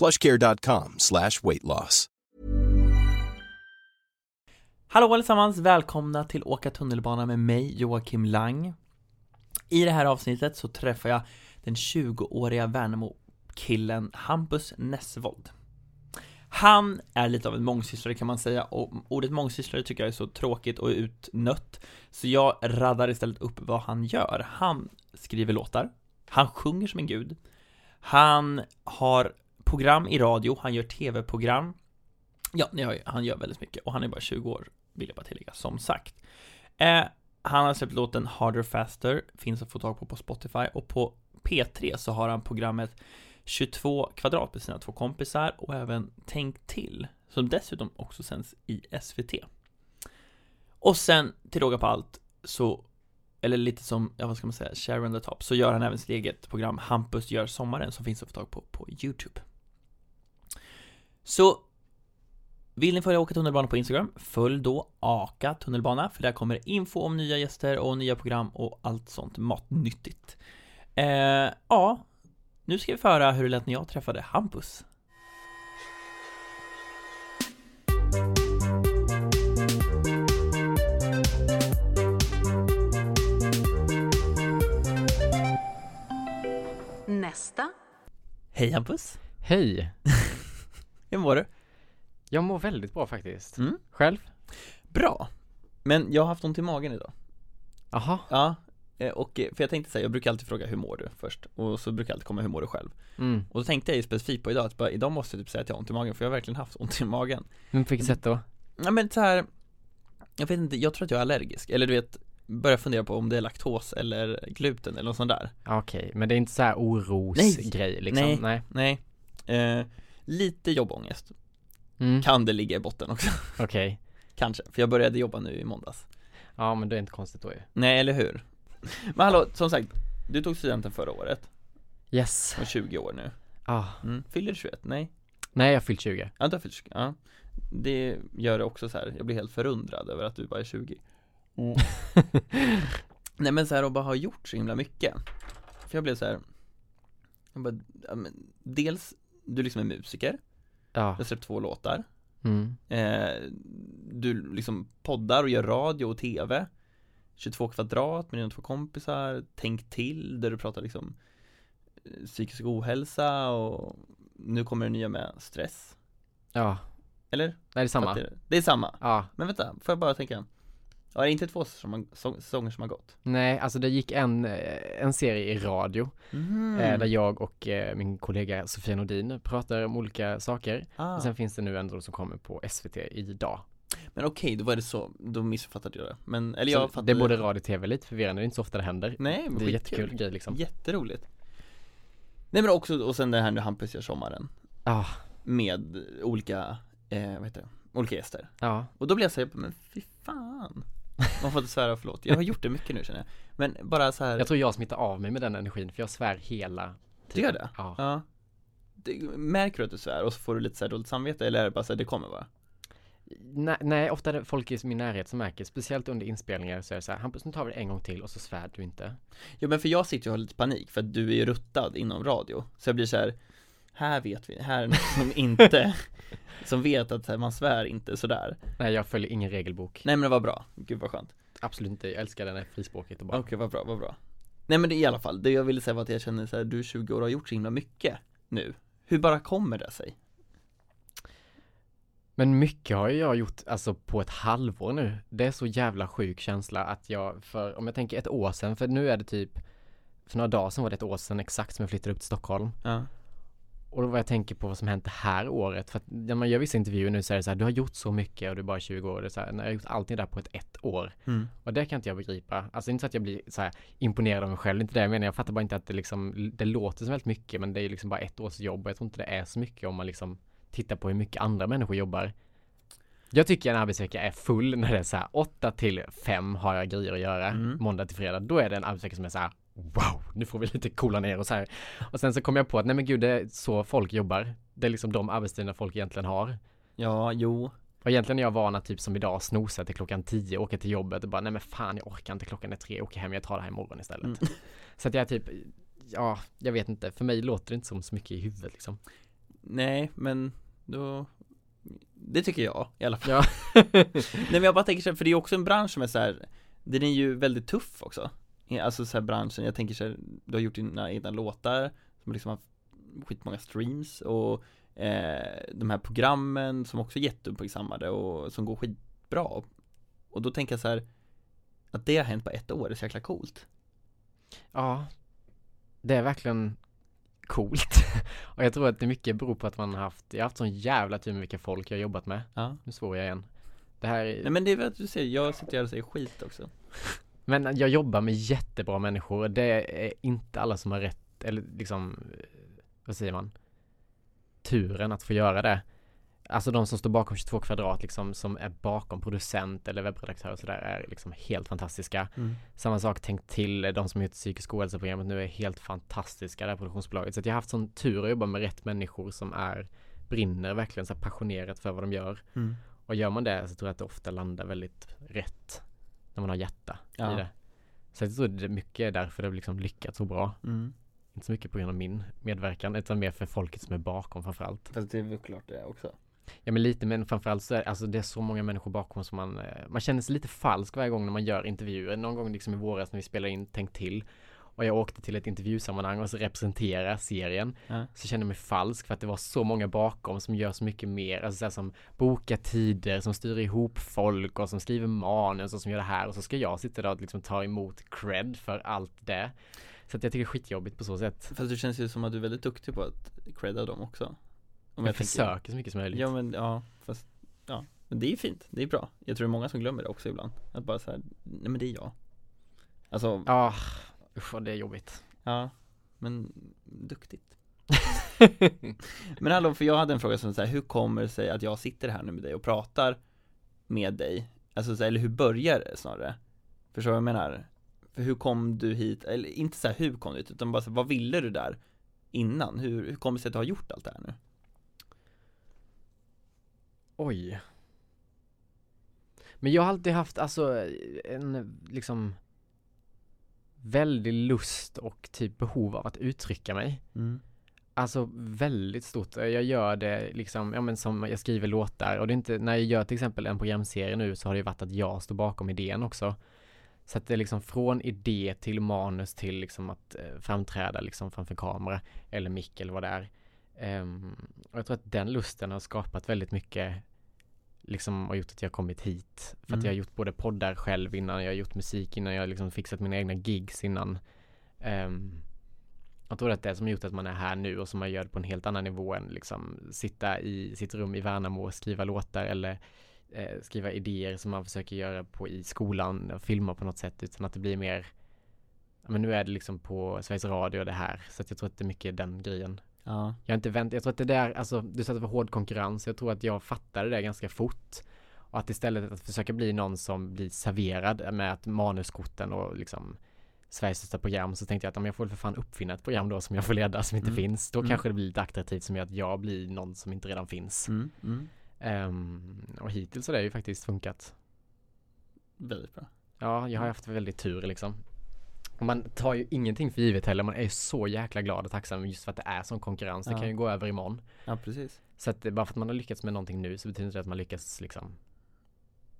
plushcare.com slash weight loss. Hallå allesammans, välkomna till Åka tunnelbana med mig, Joakim Lang. I det här avsnittet så träffar jag den 20-åriga Värnamo-killen Hampus Nessvold. Han är lite av en mångsysslare kan man säga och ordet mångsysslare tycker jag är så tråkigt och utnött så jag raddar istället upp vad han gör. Han skriver låtar, han sjunger som en gud, han har program i radio, han gör tv-program, ja, han gör väldigt mycket och han är bara 20 år, vill jag bara tillägga, som sagt. Eh, han har släppt låten Harder Faster, finns att få tag på på Spotify och på P3 så har han programmet 22 kvadrat med sina två kompisar och även Tänk till, som dessutom också sänds i SVT. Och sen, till råga på allt, så, eller lite som, ja vad ska man säga, Sharon the Top, så gör han även sitt eget program Hampus gör sommaren som finns att få tag på på YouTube. Så, vill ni följa Åka tunnelbana på Instagram, följ då Aka tunnelbana, för där kommer info om nya gäster och nya program och allt sånt matnyttigt. Eh, ja, nu ska vi få höra hur det lät när jag träffade Hampus. Nästa. Hej Hampus! Hej! Hur mår du? Jag mår väldigt bra faktiskt. Mm. Själv? Bra! Men jag har haft ont i magen idag. Jaha. Ja, eh, och eh, för jag tänkte säga, jag brukar alltid fråga hur mår du först och så brukar jag alltid komma hur mår du själv Mm. Och då tänkte jag ju specifikt på idag att bara, idag måste jag typ säga att jag har ont i magen för jag har verkligen haft ont i magen Men på vilket sätt då? Ja men så här. Jag vet inte, jag tror att jag är allergisk, eller du vet Börja fundera på om det är laktos eller gluten eller något sånt där Okej, men det är inte så här orosgrej liksom? Nej. Nej eh, Lite jobbångest Mm. Kan det ligga i botten också, Okej. kanske, för jag började jobba nu i måndags Ja men det är inte konstigt då ju. Nej eller hur? Men hallå, som sagt Du tog studenten förra året, Yes. och 20 år nu Ah. mm. Fyller du 21? Nej? Nej jag har fyllt 20. Ja, du har fyllt 20, ja Det gör det också så här. jag blir helt förundrad över att du bara är 20 Nej men så här och bara ha gjort så himla mycket För jag blev så här. Jag bara, ja, men, dels, du liksom är musiker, du Ja. har släppt två låtar Mm. eh, Du liksom poddar och gör radio och tv 22 kvadrat med dina två kompisar, Tänk till, där du pratar liksom eh, Psykisk ohälsa och nu kommer det nya med stress Ja. Eller? Nej det är samma. Du? Det är samma Ja. Men vänta, får jag bara tänka Ja, det är inte två säsonger som har- gått? Nej, alltså det gick en, eh, en serie i radio Mm. där jag och eh, min kollega Sofia Nordin pratar om olika saker. ah. Och sen finns det nu en som kommer på SVT idag. Men okej, då var det så, då missuppfattade jag det Men, eller Så jag fattade det är både radio och tv, lite förvirrande, det är inte så ofta det händer. Nej, men det är jättekul grej liksom. Jätteroligt Nej men också, och sen det här nu Hampus gör sommaren Ja, Med olika, eh, vad heter det, olika gäster ja. Och då blev jag såhär, men fy fan Man får inte svära, förlåt Jag har gjort det mycket nu känner jag Men bara så här. Jag tror jag smittar av mig med den energin för jag svär hela du gör det? Ja. ja. Det, märker du att du svär och så får du lite så här dåligt samvete eller är det bara så här, det kommer bara? Nej, nej, ofta är det folk i min närhet som märker, speciellt under inspelningar så är det så här, Hampus nu tar vi det en gång till och så svär du inte. Ja men för jag sitter ju och har lite panik för att du är ju ruttad inom radio Så jag blir så här. Här vet vi, här är någon som inte Som vet att här, man svär inte sådär Nej, jag följer ingen regelbok. Nej men det var bra, gud vad skönt Absolut inte, jag älskar den här frispråket och bara. Okej vad bra, vad bra Nej men det i alla fall, det jag ville säga var att jag känner så här, du är 20 år och har gjort så himla mycket nu Hur bara kommer det sig? Men mycket har jag gjort alltså på ett halvår nu. Det är så jävla sjuk känsla att jag för, om jag tänker ett år sedan, för nu är det typ för några dagar sedan var det ett år sedan exakt som jag flyttade upp till Stockholm. Ja. Och då vad jag tänker på vad som hänt det här året. För att när man gör vissa intervjuer nu så är det så här, du har gjort så mycket och du är bara 20 år. Det är så här, jag har gjort allting där på ett ett år. Mm. Och det kan inte jag begripa. Alltså inte så att jag blir så här imponerad av mig själv, inte det jag menar. Jag fattar bara inte att det liksom, det låter som väldigt mycket men det är liksom bara ett års jobb och jag tror inte det är så mycket om man liksom tittar på hur mycket andra människor jobbar. Jag tycker en arbetsvecka är full när det är så här 8 till 5 har jag grejer att göra, Mm. måndag till fredag. Då är det en arbetsvecka som är så här wow, nu får vi lite coola ner oss här. Och sen så kom jag på att nej men gud, det är så folk jobbar. Det är liksom de arbetstiderna folk egentligen har. Ja, jo. Och egentligen är jag van att typ som idag snosa till klockan 10, åka till jobbet och bara nej men fan jag orkar inte klockan är tre, jag åker hem, jag tar det här imorgon istället. Mm. Så att jag typ, ja, jag vet inte, för mig låter det inte som så mycket i huvudet liksom. Nej, men då Det tycker jag i alla fall Ja. Nej men jag bara tänker så här, för det är också en bransch som är så här, Den är ju väldigt tuff också Alltså så här branschen, jag tänker så här, Du har gjort dina egna låtar Som liksom har skitmånga streams och eh, De här programmen som också är jätteuppmärksammade och som går skitbra Och då tänker jag så här Att det har hänt på ett år är så jäkla coolt Ja, det är verkligen coolt. och jag tror att det mycket beror på att man har haft, jag har haft sån jävla tur med vilka folk jag har jobbat med. Ja Nu svor jag igen. Det här är, Nej men det är väl att du ser, jag sitter här och säger skit också Men jag jobbar med jättebra människor. Det är inte alla som har rätt, eller liksom, eh, vad säger man? Turen att få göra det. Alltså de som står bakom 22 kvadrat liksom, som är bakom producent eller webbredaktör och sådär är liksom helt fantastiska. mm. Samma sak tänkt till, de som gjort psykisk ohälsa-programmet nu är helt fantastiska det här produktionsbolaget. Så jag har haft sån tur att jobba med rätt människor som är, brinner verkligen så passionerat för vad de gör. Mm. Och gör man det så tror jag att det ofta landar väldigt rätt när man har hjärta Ja. i det. Så jag tror det är mycket därför det har liksom lyckats så bra. Mm. Inte så mycket på grund av min medverkan utan mer för folket som är bakom framförallt. Fast det är väl klart det också Ja men lite men framförallt så är alltså det är så många människor bakom som man eh, Man känner sig lite falsk varje gång när man gör intervjuer. Någon gång liksom i våras när vi spelade in Tänk till och jag åkte till ett intervjusammanhang och så representerar serien. Ja. Så kände jag mig falsk för att det var så många bakom som gör så mycket mer. Alltså så här som bokar tider, som styr ihop folk och som skriver manus och som gör det här. Och så ska jag sitta där och liksom ta emot cred för allt det. Så att jag tycker det är skitjobbigt på så sätt. Fast det känns ju som att du är väldigt duktig på att credda dem också. Om Jag försöker så mycket som möjligt. Ja men ja, fast Ja, men det är fint, det är bra. Jag tror det är många som glömmer det också ibland. Att bara säga, nej men det är jag. Alltså, Ja, usch vad det är jobbigt men duktigt Men hallå, för jag hade en fråga som så här, hur kommer det sig att jag sitter här nu med dig och pratar med dig? Alltså så här, eller hur börjar det snarare? Förstår du vad jag menar? För hur kom du hit, eller inte så här, hur kom du hit, utan bara så här, vad ville du där innan? Hur, hur kommer det sig att du har gjort allt det här nu? Oj Men jag har alltid haft alltså en liksom väldig lust och typ behov av att uttrycka mig Mm. Alltså väldigt stort. Jag gör det liksom, ja men som jag skriver låtar och det är inte, när jag gör till exempel en programserie nu så har det ju varit att jag står bakom idén också. Så att det är liksom från idé till manus till liksom att eh, framträda liksom framför kamera eller mick eller vad det är. Ehm, och jag tror att den lusten har skapat väldigt mycket liksom och gjort att jag kommit hit. För att Mm. jag har gjort både poddar själv innan, jag har gjort musik innan, jag har liksom fixat mina egna gigs innan. Ehm, jag tror att det som har gjort att man är här nu och som man gör det på en helt annan nivå än liksom sitta i sitt rum i Värnamo och skriva låtar eller eh, skriva idéer som man försöker göra på i skolan och filma på något sätt utan att det blir mer men nu är det liksom på Sveriges Radio det här så att jag tror att det är mycket den grejen. Ja, Jag har inte vänt, jag tror att det där, alltså du sa att det var hård konkurrens, jag tror att jag fattade det ganska fort. Och att istället att försöka bli någon som blir serverad med att manuskorten och liksom Sveriges största program så tänkte jag att om jag får för fan uppfinna ett program då som jag får leda som inte Mm. finns. Då Mm. kanske det blir lite attraktivt som gör att jag blir någon som inte redan finns. mm, mm. Ehm, och hittills har det ju faktiskt funkat. väldigt bra Ja, jag har haft väldigt tur liksom. Man tar ju ingenting för givet heller. Man är ju så jäkla glad och tacksam just för att det är sån konkurrens. Det Ja. kan ju gå över imorgon. Ja, precis Så att bara för att man har lyckats med någonting nu så betyder inte det att man lyckas liksom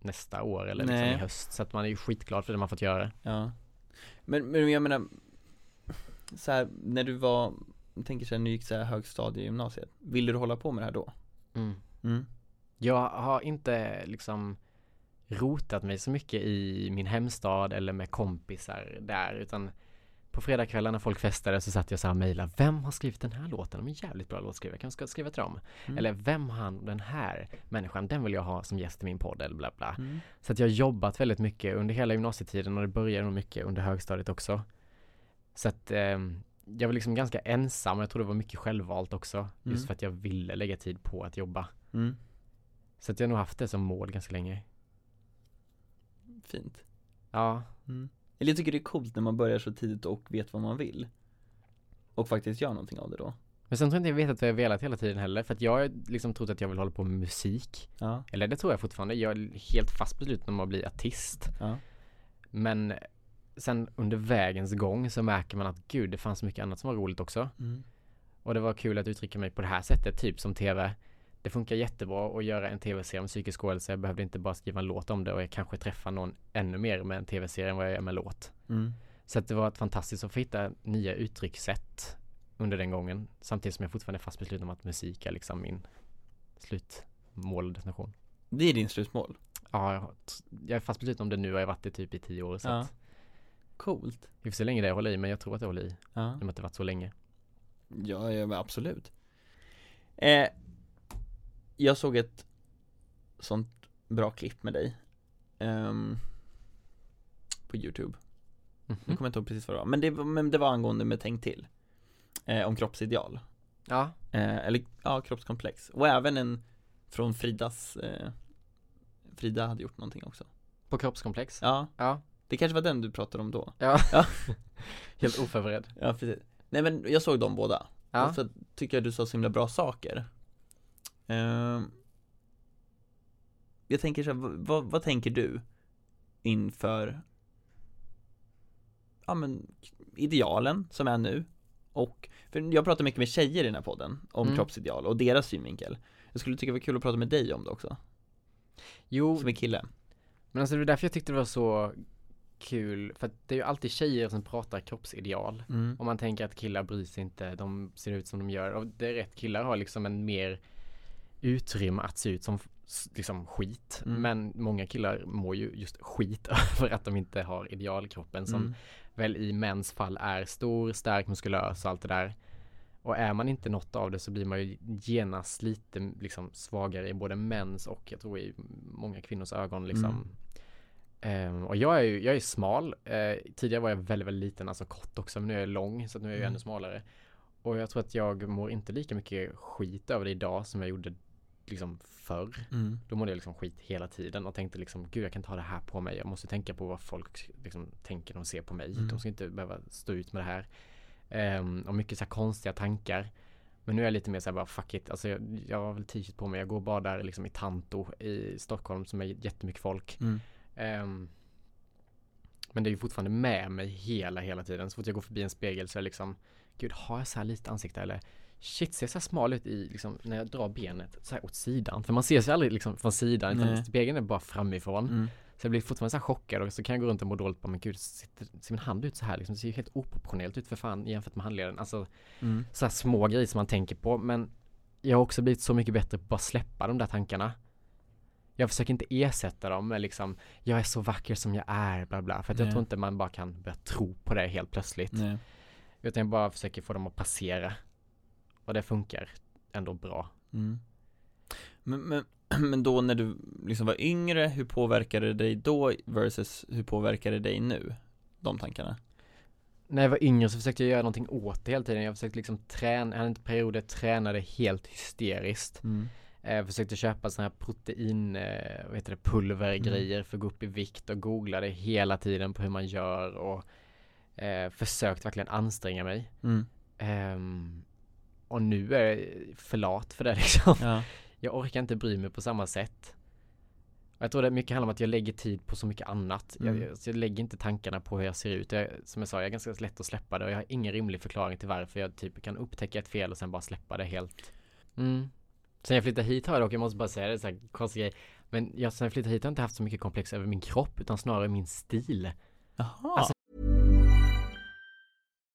nästa år eller liksom Nej. i höst. Så att man är ju skitglad för det man fått göra. Ja Men, men jag menar så här, när du var, tänker här, när du gick så här högstadie i gymnasiet Ville du hålla på med det här då? Mm. Mm Jag har inte liksom rotat mig så mycket i min hemstad eller med kompisar där utan på fredagskvällar när folk festade så satt jag så här och mejlade Vem har skrivit den här låten? De är jävligt bra låtskrivare, jag kanske ska skriva till dem. Mm. Eller vem har den här människan, den vill jag ha som gäst i min podd eller bla bla. Mm. Så att jag har jobbat väldigt mycket under hela gymnasietiden och det började nog mycket under högstadiet också. Så att ehm, jag var liksom ganska ensam och jag tror det var mycket självvalt också. Mm. Just för att jag ville lägga tid på att jobba. Mm. Så att jag har nog haft det som mål ganska länge. Fint. Ja, Mm. Eller jag tycker det är coolt när man börjar så tidigt och vet vad man vill. Och faktiskt gör någonting av det då. men sen tror jag inte jag vet att jag har velat hela tiden heller. För att jag har liksom trott att jag vill hålla på med musik. Ja. Eller det tror jag fortfarande. Jag är helt fast besluten om att bli artist. Ja. Men sen under vägens gång så märker man att gud, det fanns mycket annat som var roligt också. Mm. Och det var kul att uttrycka mig på det här sättet, typ som tv. Det funkar jättebra att göra en tv-serie om psykisk ohälsa. Jag behövde inte bara skriva en låt om det och jag kanske träffar någon ännu mer med en tv-serie än vad jag gör med låt. Mm. Så det var ett fantastiskt att få hitta nya uttryckssätt under den gången. Samtidigt som jag fortfarande är fast besluten om att musik är liksom min slutmål och destination. Det är din slutmål. Ja, jag, har- jag är fast besluten om det nu och jag har varit det typ i tio år. Så Ja. att Coolt. vi får se hur länge det håller i, men jag tror att det håller i. Ja. I och med att det varit så länge. Ja, ja absolut. Eh, jag såg ett sånt bra klipp med dig. ehm, på YouTube. Nu Mhm. kommer jag inte ihåg precis vad det var. Men det, var- men det var angående med Tänk till. Eh, om kroppsideal. Ja, Eh, eller ja, kroppskomplex. Och även en från Fridas eh, Frida hade gjort någonting också. på kroppskomplex. Ja, Ja, det kanske var den du pratade om då. ja. Ja. Helt oförberedd. Ja, precis. Nej men jag såg dem båda. Ja. Och så tycker jag du sa så himla bra saker. Ehm, jag tänker så här, vad, vad, tänker du inför ja men idealen som är nu och, för jag pratar mycket med tjejer i den här podden om Mm. kroppsideal och deras synvinkel. Jag skulle tycka det var kul att prata med dig om det också, Jo, som är kille. men alltså det var därför jag tyckte det var så kul, för att det är ju alltid tjejer som pratar kroppsideal. Mm. Om man tänker att killar bryr sig inte, de ser ut som de gör. Och det är rätt, killar har liksom en mer utrymme att se ut som liksom skit. Mm. Men många killar mår ju just skit över att de inte har idealkroppen som Mm. väl i mäns fall är stor, stark, muskulös och allt det där. Och är man inte något av det så blir man ju genast lite liksom svagare i både mäns och jag tror i många kvinnors ögon liksom. Mm. Ehm, och jag är ju, jag är smal. Eh, tidigare var jag väldigt, väldigt liten, alltså kort också, men nu är jag lång så nu är jag Mm. ännu smalare. Och jag tror att jag mår inte lika mycket skit över det idag som jag gjorde liksom förr. Mm. Då mådde jag liksom skit hela tiden och tänkte liksom gud jag kan inte ha det här på mig. Jag måste tänka på vad folk liksom tänker de ser på mig. Mm. De ska inte behöva stå ut med det här. Ehm, och mycket så här konstiga tankar. Men nu är jag lite mer så här bara fuck it. Alltså jag, jag har väl t-shirt på mig. Jag går bara där liksom i Tanto i Stockholm som är jättemycket folk. Mm. Ehm, men det är ju fortfarande med mig hela, hela tiden. Så fort jag går förbi en spegel så är det liksom Gud, har jag så här lite ansikte eller? Shit, ser så smal ut i, liksom, när jag drar benet så här åt sidan? För man ser sig aldrig liksom från sidan, Nej. utan spegeln är bara framifrån. Mm. Så jag blir fortfarande så här chockad och så kan jag gå runt och må dåligt på, men gud, sitter, ser min hand ut så här liksom? Det ser ju helt oproportionerligt ut för fan jämfört med handleden. Alltså, Mm. så här små grejer som man tänker på, men jag har också blivit så mycket bättre på att bara släppa de där tankarna. Jag försöker inte ersätta dem med liksom, jag är så vacker som jag är, bla bla. För att jag tror inte man bara kan börja tro på det helt plötsligt. Nej. Utan jag bara försöker få dem att passera. Och det funkar ändå bra. Mm. Men, men, men då när du liksom var yngre, hur påverkade det dig då versus hur påverkar det dig nu? De tankarna? När jag var yngre så försökte jag göra någonting åt det hela tiden. Jag försökte liksom träna, jag hade inte perioder tränade helt hysteriskt. Mm. Jag försökte köpa sådana här protein, eh, vad heter det, pulvergrejer för att gå upp i vikt och googlade hela tiden på hur man gör och eh, försökt verkligen anstränga mig. Mm. Ehm, och nu är jag för lat för det liksom. Ja. Jag orkar inte bry mig på samma sätt. Och jag tror det mycket handlar om att jag lägger tid på så mycket annat. Mm. Jag, jag, lägger inte tankarna på hur jag ser ut. Jag, som jag sa, jag är ganska lätt att släppa det och jag har ingen rimlig förklaring till varför jag typ kan upptäcka ett fel och sen bara släppa det helt. Mm. Sen jag flyttade hit har jag dock, jag måste bara säga det, så här konstig grej. Men jag, sen jag flyttade hit har jag inte haft så mycket komplex över min kropp utan snarare min stil. Jaha. Alltså-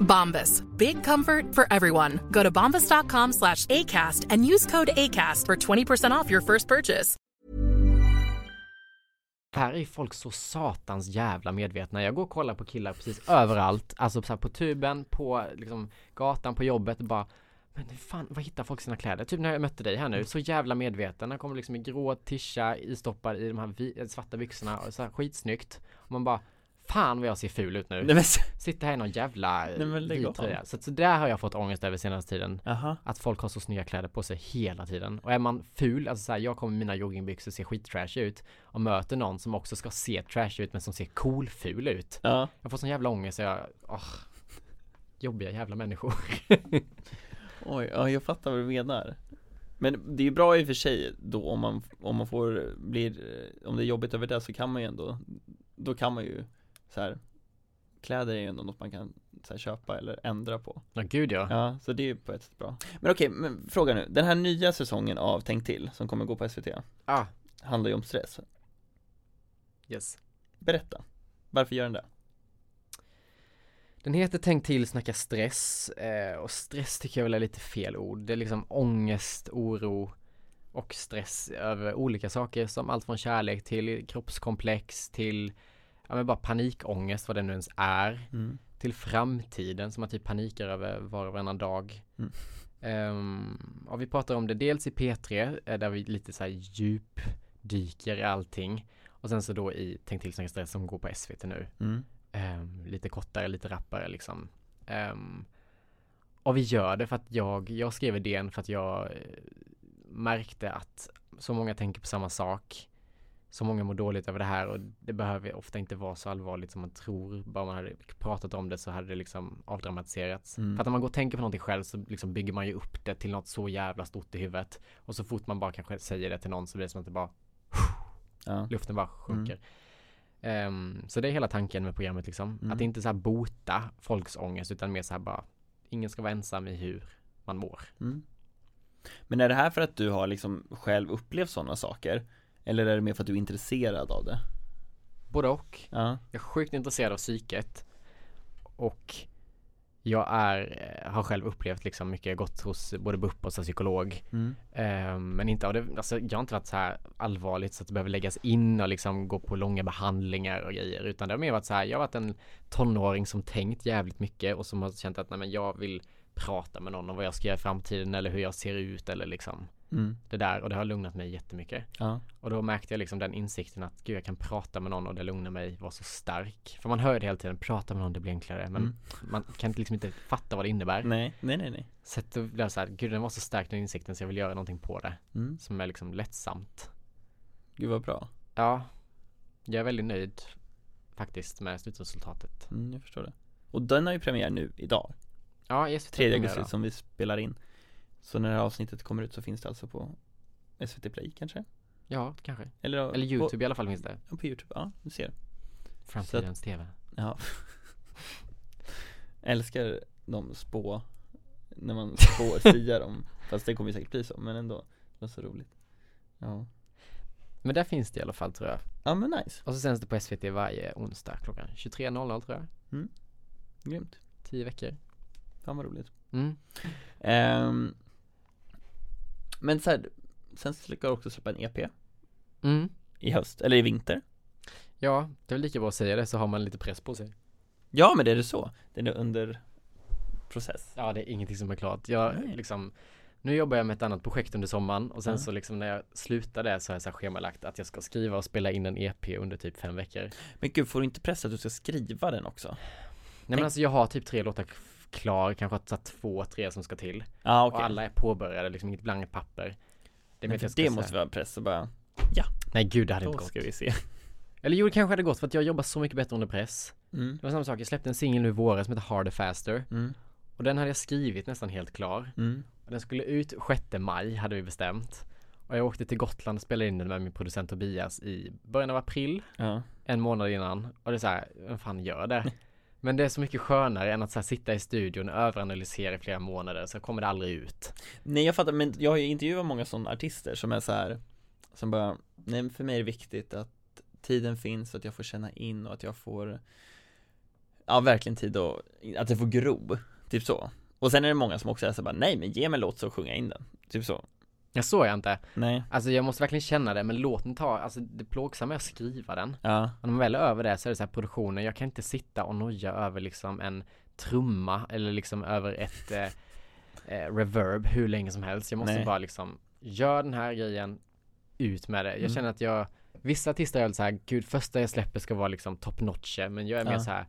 Bombas. Big comfort for everyone. Go to bombas.com slash ACAST and use code ACAST for 20% off your first purchase. Här är folk så satans jävla medvetna. Jag går och kollar på killar precis överallt. Alltså så på tuben, på liksom gatan, på jobbet bara men fan, vad hittar folk sina kläder? Typ när jag mötte dig här nu, så jävla medveten. Han kommer liksom i grå tisha, istoppad i de här vi- svarta byxorna och så här skitsnyggt. Och man bara Fan vad jag ser ful ut nu. Nej, men, Sitter här i någon jävla vit tröja. Så, så där har jag fått ångest över senaste tiden. Jaha. Att folk har så snygga kläder på sig hela tiden. Och är man ful, alltså såhär, jag kommer med mina joggingbyxor ser skittrash ut och möter någon som också ska se trash ut men som ser cool-ful ut. Ja. Jag får sån jävla ångest så jag, åh, jobbiga jävla människor. Oj, ja jag fattar vad du menar Men det är ju bra i och för sig då om man, om man får, blir, om det är jobbigt över det så kan man ju ändå Då kan man ju så här Kläder är ju ändå något man kan så här, köpa eller ändra på Ja gud ja. Ja, så det är ju på ett sätt bra Men okej, men fråga nu, den här nya säsongen av Tänk till som kommer gå på SVT Ah, Handlar ju om stress yes. Berätta, varför gör den det? Den heter Tänk till snacka stress eh, och stress tycker jag väl är lite fel ord. Det är liksom ångest, oro och stress över olika saker som allt från kärlek till kroppskomplex till ja men bara panikångest vad det nu ens är. Mm. Till framtiden som man typ panikar över var och varannan dag. Mm. Ehm, och vi pratar om det dels i P3 eh, där vi lite så här djupdyker i allting. Och sen så då i Tänk till snacka stress som går på SVT nu. Mm. Ehm, lite kortare, lite rappare liksom. Ehm, och vi gör det för att jag, jag skrev idén för att jag eh, märkte att så många tänker på samma sak. Så många mår dåligt över det här och det behöver ofta inte vara så allvarligt som man tror. Bara man hade pratat om det så hade det liksom avdramatiserats. Mm. För att när man går och tänker på någonting själv så liksom bygger man ju upp det till något så jävla stort i huvudet. Och så fort man bara kanske säger det till någon så blir det som att det bara Ja, luften bara sjunker. Ehm, så det är hela tanken med programmet liksom. Mm. Att inte så här bota folks ångest utan mer så här bara ingen ska vara ensam i hur man mår. mm. Men är det här för att du har liksom själv upplevt sådana saker? Eller är det mer för att du är intresserad av det? Både och. Ja, Jag är sjukt intresserad av psyket. Och jag är, eh, har själv upplevt liksom mycket gott hos både BUP och psykolog. mm. Ehm, men inte av det, alltså jag har inte varit så här allvarligt så att det behöver läggas in och liksom gå på långa behandlingar och grejer. Utan det har mer varit så här, jag har varit en tonåring som tänkt jävligt mycket och som har känt att nej men jag vill prata med någon om vad jag ska göra i framtiden eller hur jag ser ut eller liksom Mm. det där och det har lugnat mig jättemycket. Ja, Och då märkte jag liksom den insikten att gud jag kan prata med någon och det lugnar mig, vara så stark. För man hör det hela tiden, prata med någon det blir enklare men Mm. man kan liksom inte fatta vad det innebär. nej, nej, nej, nej Så att då blev jag så här, gud den var så stark den insikten så jag vill göra någonting på det. mm. Som är liksom lättsamt. Gud vad bra Ja, jag är väldigt nöjd faktiskt med slutresultatet. mm, jag förstår det Och den har ju premiär nu, idag Ja, i SVT 3 premiär augusti som vi spelar in Så när det här avsnittet kommer ut så finns det alltså på SVT Play kanske? Ja, kanske. Eller, Eller på, Youtube i alla fall finns det. ja, på Youtube, ja, du ser Framtidens TV. Ja Älskar de spå När man spår, siar om Fast det kommer ju säkert bli så, men ändå Det var så roligt Ja Men där finns det i alla fall tror jag. Ja men nice, Och så sänds det på SVT varje onsdag klockan 23.00 tror jag. grymt 10 veckor. Fan vad roligt Mm. Ehm, Men så här, sen ska jag också släppa en EP Mm. i höst, eller i vinter Ja, det är väl lika bra att säga det så har man lite press på sig. Ja men det är det så, den är under process Ja, det är ingenting som är klart. Jag Nej. liksom Nu jobbar jag med ett annat projekt under sommaren och sen Ja. så liksom när jag slutar det så har jag så här schemalagt att jag ska skriva och spela in en EP under typ fem veckor. Men gud, får du inte pressa att du ska skriva den också? Nej men alltså jag har typ tre låtar klar, kanske att ta två, tre som ska till. Ja Och alla är påbörjade, liksom inget blankt papper. Det, vet för det måste vara press och bara, Nej gud det hade då inte gått. ska vi se Eller jo det kanske hade gått för att jag jobbar så mycket bättre under press. mm. Det var samma sak, jag släppte en singel nu i våras som heter Harder Faster. Mm. Och den hade jag skrivit nästan helt klar. Mm. Och den skulle ut 6 maj hade vi bestämt. Och jag åkte till Gotland och spelade in den med min producent Tobias i början av april, Ja, en månad innan. Och det är så här, vem fan gör det? Men det är så mycket skönare än att så här, sitta i studion och överanalysera i flera månader så kommer det aldrig ut. nej jag fattar, men jag har ju intervjuat många sådana artister som är så här Som bara, nej men för mig är det viktigt att tiden finns, att jag får känna in och att jag får Ja verkligen tid och, att det får gro, typ så. Och sen är det många som också är så bara, nej men ge mig en låt så sjunger jag in den, typ så. Jag såg jag inte. Nej, Alltså jag måste verkligen känna det men låten tar, alltså det plågsamma är att skriva den. ja, Och när man väl är över det så är det så här produktionen, jag kan inte sitta och noja över liksom en trumma eller liksom över ett eh, eh, reverb hur länge som helst. Jag måste Nej. bara liksom, gör den här grejen, ut med det. Jag Mm. känner att jag, vissa artister är så här, gud första jag släpper ska vara liksom top notch, men jag är mer Ja. så här,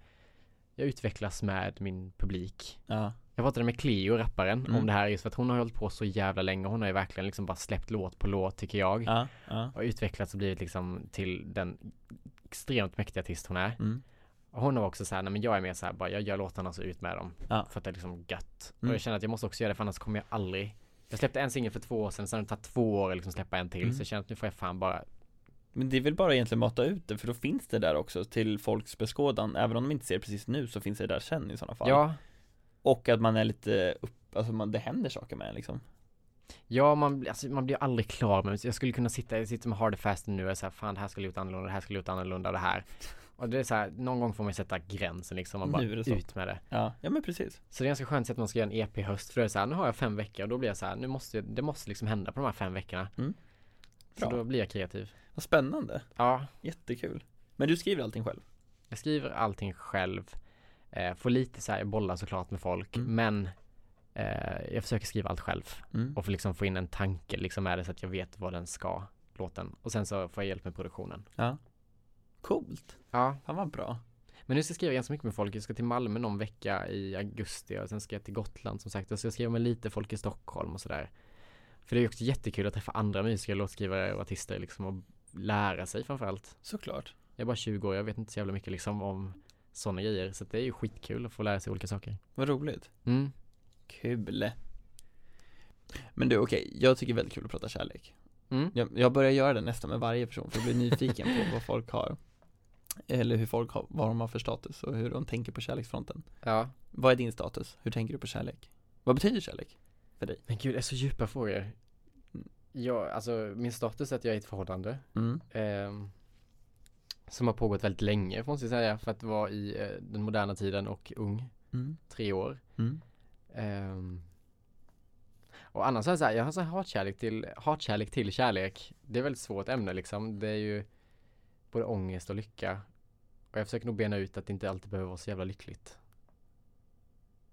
jag utvecklas med min publik. ja, Jag pratade med Cleo, rapparen, Mm. om det här just för att hon har hållit på så jävla länge. Hon har ju verkligen liksom bara släppt låt på låt tycker jag. ja, ja, Och utvecklats och blivit liksom till den extremt mäktiga artist hon är. mm. Och hon var också så här, nej men jag är mer så här, bara jag gör låtarna så ut med dem. Ja. För att det är liksom gött. Mm. Och jag känner att jag måste också göra det för annars kommer jag aldrig Jag släppte en singel för två år sedan, sen har det tagit två år att liksom släppa en till. Mm. Så jag känner att nu får jag fan bara Men det är väl bara egentligen mata ut det, för då finns det där också till folks beskådan, även om de inte ser det precis nu så finns det där sen i sådana fall Ja, Och att man är lite upp, alltså man, det händer saker med en, liksom ja man, blir- alltså, man blir aldrig klar med Jag skulle kunna sitta, jag sitter med Hard Fast nu och här, fan det här skulle gjort annorlunda, det här skulle gjort annorlunda, det här. Och det är så här, någon gång får man sätta gränsen liksom och bara ut med det. Ja, ja men precis Så det är ganska skönt att man ska göra en EP i höst för det är så här, nu har jag fem veckor och då blir jag så här, nu måste jag, det måste liksom hända på de här fem veckorna. Mm. Så då blir jag kreativ. Vad spännande, Ja, jättekul Men du skriver allting själv? jag skriver allting själv. Eh, får lite så här bolla såklart med folk, Mm. men eh, jag försöker skriva allt själv Mm. och få liksom få in en tanke liksom med det så att jag vet vad den ska, låten. Och sen så får jag hjälp med produktionen. Ja Coolt, Ja, fan vad bra men nu ska jag skriva ganska mycket med folk. Jag ska till Malmö någon vecka i augusti och sen ska jag till Gotland som sagt. Och så ska jag skriva med lite folk i Stockholm och sådär. För det är också jättekul att träffa andra musiker, låtskrivare och artister liksom och lära sig framförallt. Såklart Jag är bara 20 år, jag vet inte så jävla mycket liksom om sådana grejer. Så det är ju skitkul att få lära sig olika saker. Vad roligt Mm. Kul Men du okej, jag tycker det är väldigt kul att prata kärlek Mm. jag, jag börjar göra det nästan med varje person för jag blir nyfiken på vad folk har Eller hur folk har, vad de har för status och hur de tänker på kärleksfronten Ja. Vad är din status? Hur tänker du på kärlek? Vad betyder kärlek för dig? Men gud, det är så djupa frågor. Jag, alltså min status är att jag är i ett förhållande. Mm. ehm, som har pågått väldigt länge måste jag säga för att vara i eh, den moderna tiden och ung. Mm. Tre år. Mm. Ehm, och annars är det så här, jag har så här hatkärlek till, hatkärlek till kärlek. Det är väldigt svårt ämne liksom. Det är ju både ångest och lycka. Och jag försöker nog bena ut att det inte alltid behöver vara så jävla lyckligt.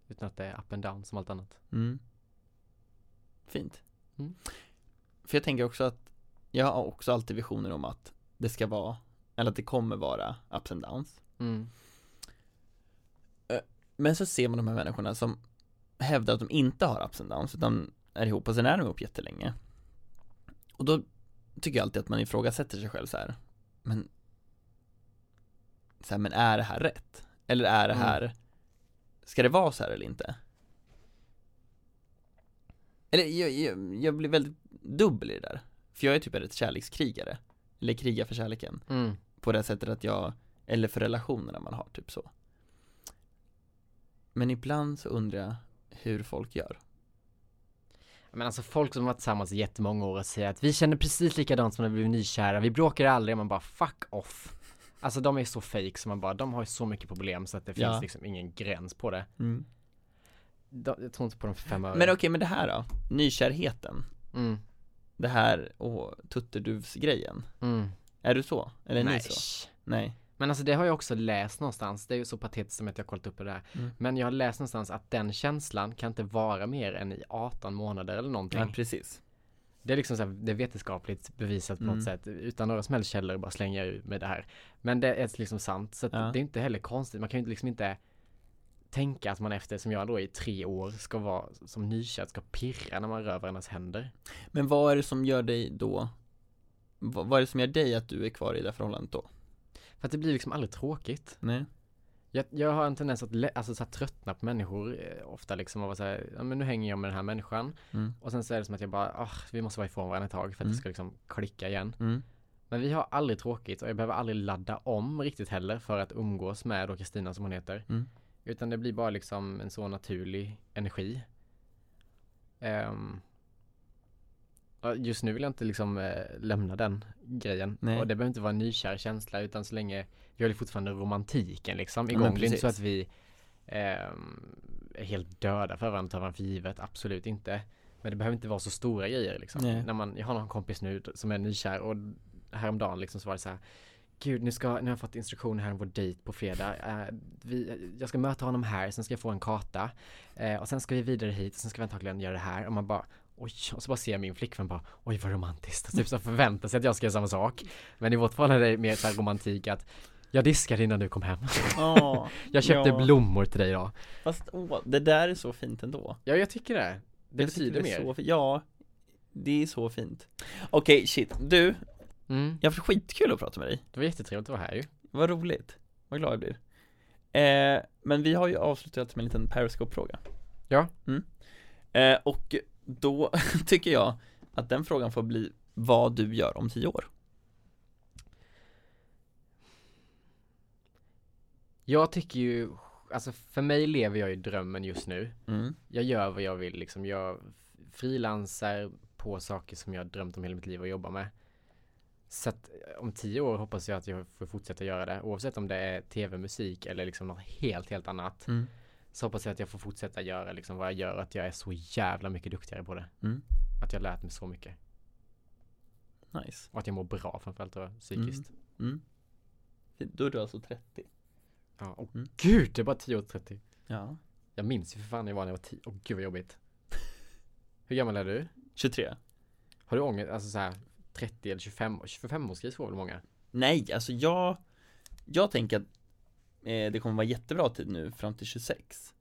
Utan att det är up and down som allt annat. Mm. Fint Mm. För jag tänker också att Jag har också alltid visioner om att Det ska vara Eller att det kommer vara ups and downs Mm. Men så ser man de här människorna som hävdar att de inte har ups and downs utan är ihop och sen är de ihop jättelänge Och då tycker jag alltid att man ifrågasätter sig själv så här. Men så här, men är det här rätt? Eller är det Mm. här Ska det vara så här eller inte? Eller jag, jag, jag blir väldigt dubbel i det där För jag är typ ett kärlekskrigare Eller krigar för kärleken Mm. På det sättet att jag, eller för relationerna man har, typ så Men ibland så undrar jag hur folk gör Men alltså folk som har varit tillsammans i jättemånga år och säger att vi känner precis likadant som när vi blev nykära, vi bråkar aldrig, man bara fuck off. Alltså de är så fake som man bara, de har ju så mycket problem så att det finns Ja. liksom ingen gräns på det. Mm. De, jag tror inte på de fem öre. Men okej, men det här då? Nykärheten? Mm, Det här och tutterduvs-grejen? mm. Är du så? Eller är Nej. ni så? Nej Men alltså det har jag också läst någonstans, det är ju så patetiskt som att jag har kollat upp det där. Mm. Men jag har läst någonstans att den känslan kan inte vara mer än i 18 månader eller någonting. Ja, precis Det är liksom så här, det är vetenskapligt bevisat på Mm. något sätt utan några som helst källor bara slänger jag ut med det här. Men det är liksom sant så Ja. det är inte heller konstigt. Man kan ju liksom inte tänka att man efter som jag då i tre år ska vara som nykär ska pirra när man rör varandras händer. Men vad är det som gör dig då? Vad, vad är det som gör dig att du är kvar i det förhållandet då? För att det blir liksom aldrig tråkigt. Nej Jag, jag har en tendens att lä- alltså, så här, tröttna på människor eh, ofta liksom och vara så här, ja men nu hänger jag med den här människan mm. och sen så är det som att jag bara, ah, vi måste vara ifrån varandra ett tag för att Mm. det ska liksom klicka igen. Mm. Men vi har aldrig tråkigt och jag behöver aldrig ladda om riktigt heller för att umgås med då Kristina som hon heter. Mm. Utan det blir bara liksom en så naturlig energi. Ja, just nu vill jag inte liksom eh, lämna den grejen. Nej. Och det behöver inte vara en nykär känsla utan så länge vi har fortfarande romantiken liksom Ja, igång. det är inte så att vi ehm, är helt döda för varandra, tar varandra för givet. Absolut inte. Men det behöver inte vara så stora grejer liksom. Nej. När man, jag har någon kompis nu som är nykär och häromdagen liksom så var det så här Gud, nu, ska, nu har jag fått instruktioner här om vår dejt på fredag. Eh, vi, jag ska möta honom här, sen ska jag få en karta. Eh, och sen ska vi vidare hit, och sen ska vi antagligen göra det här. Och man bara, oj, och så bara ser jag min flickvän bara, oj vad romantiskt. Typ så förväntar sig att jag ska göra samma sak. Men i vårt förhållande är det mer så här romantik att jag diskade innan du kom hem. Ja, Jag köpte ja. blommor till dig idag. Fast åh, det där är så fint ändå Ja, jag tycker det. Det Jag betyder det mer. Ja, det är så fint Okej, shit, du, Mm. jag har haft skitkul att prata med dig Det var jättetrevligt att vara här ju. Vad roligt, vad glad jag blir eh, Men vi har ju avslutat med en liten Periscope-fråga Ja. mm. eh, Och då tycker jag att den frågan får bli vad du gör om tio år Jag tycker ju, alltså för mig lever jag i drömmen just nu. mm. Jag gör vad jag vill liksom. Jag frilansar på saker som jag drömt om hela mitt liv att jobba med. Så att eh, om tio år hoppas jag att jag får fortsätta göra det. Oavsett om det är tv, musik eller liksom något helt, helt annat. Mm. Så hoppas jag att jag får fortsätta göra liksom vad jag gör. Att jag är så jävla mycket duktigare på det. Mm. Att jag lärt mig så mycket. Nice Och att jag mår bra framförallt då, psykiskt. mm. Då är du alltså 30 Ja, och Mm. gud, det är bara 10 år till 30. Ja Jag minns ju för fan när jag var när jag var 10. Åh gud vad jobbigt. Hur gammal är du? 23 Har du ångest, alltså så här 30 eller 25, 25-årskris får väl många? Nej, alltså jag Jag tänker att eh, det kommer vara jättebra tid nu fram till 26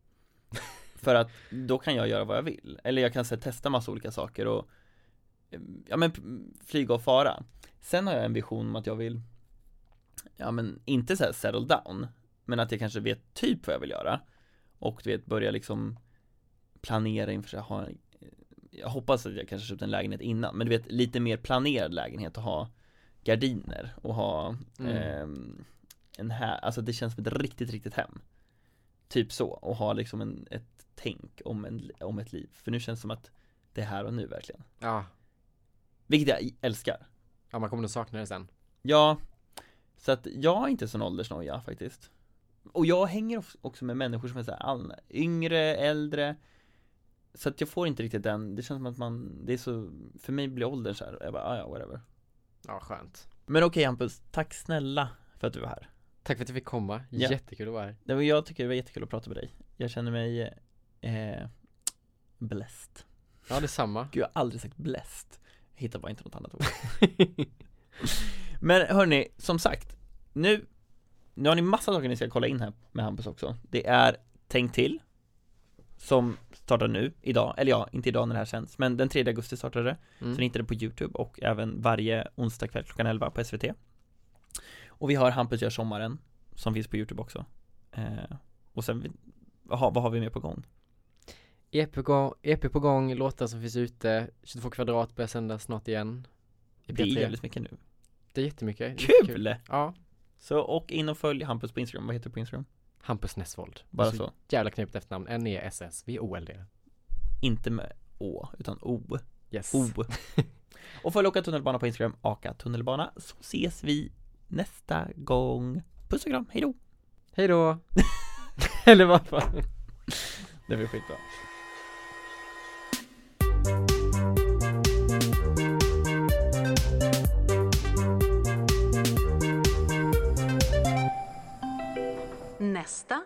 För att då kan jag göra vad jag vill. Eller jag kan så här, testa massa olika saker och eh, Ja men flyga och fara. Sen har jag en vision om att jag vill Ja men inte så här settle down Men att jag kanske vet typ vad jag vill göra. Och du vet börja liksom Planera inför att ha en- Jag hoppas att jag kanske köpt en lägenhet innan Men du vet lite mer planerad lägenhet och ha Gardiner och ha Mm. ehm, En här, alltså det känns som ett riktigt, riktigt hem. Typ så, och ha liksom en, ett tänk om, en, om ett liv. För nu känns det som att det är här och nu verkligen. Ja, Vilket jag älskar. Ja man kommer nog sakna det sen. Ja, så att jag är inte sån åldersnoja faktiskt. Och jag hänger också med människor som är så här, all, yngre, äldre. Så att jag får inte riktigt den, det känns som att man, det är så, för mig blir åldern så här, jag bara, ah, ja whatever. Ja, skönt. Men okej Hampus, tack snälla för att du var här Tack för att jag fick komma. Ja. Jättekul att vara här. Det var, jag tycker det var jättekul att prata med dig Jag känner mig eh, blessed Ja, detsamma. Gud jag har aldrig sagt blessed Jag hittar bara inte något annat ord Men hörni, som sagt Nu Nu har ni massa saker ni ska kolla in här med Hampus också Det är Tänk till Som startar nu, idag, eller ja, inte idag när det här sänds Men den 3 augusti startar det Mm. Så ni hittar det på Youtube och även varje onsdag kväll klockan 11 på SVT Och vi har Hampus gör sommaren Som finns på Youtube också eh, Och sen, vi- vad har, vi mer på gång? EP på gång, EP på gång, låtar som finns ute, 22 kvadrat börjar sändas snart igen. Det är P3. jävligt mycket nu Det är jättemycket. Kul! Ja. Så, och in och följ Hampus på Instagram, vad heter du på Instagram? Hampus Nessvold. Bara är så. Jävla knepigt efternamn, N-E-S-S, vi är OLD. Inte med Å, utan O. Yes. O. Och följ Åka tunnelbana på Instagram, Aka tunnelbana, så ses vi nästa gång. Puss och kram, hejdå! Hej då! Eller vad fan? Det blir skitbra. Nästa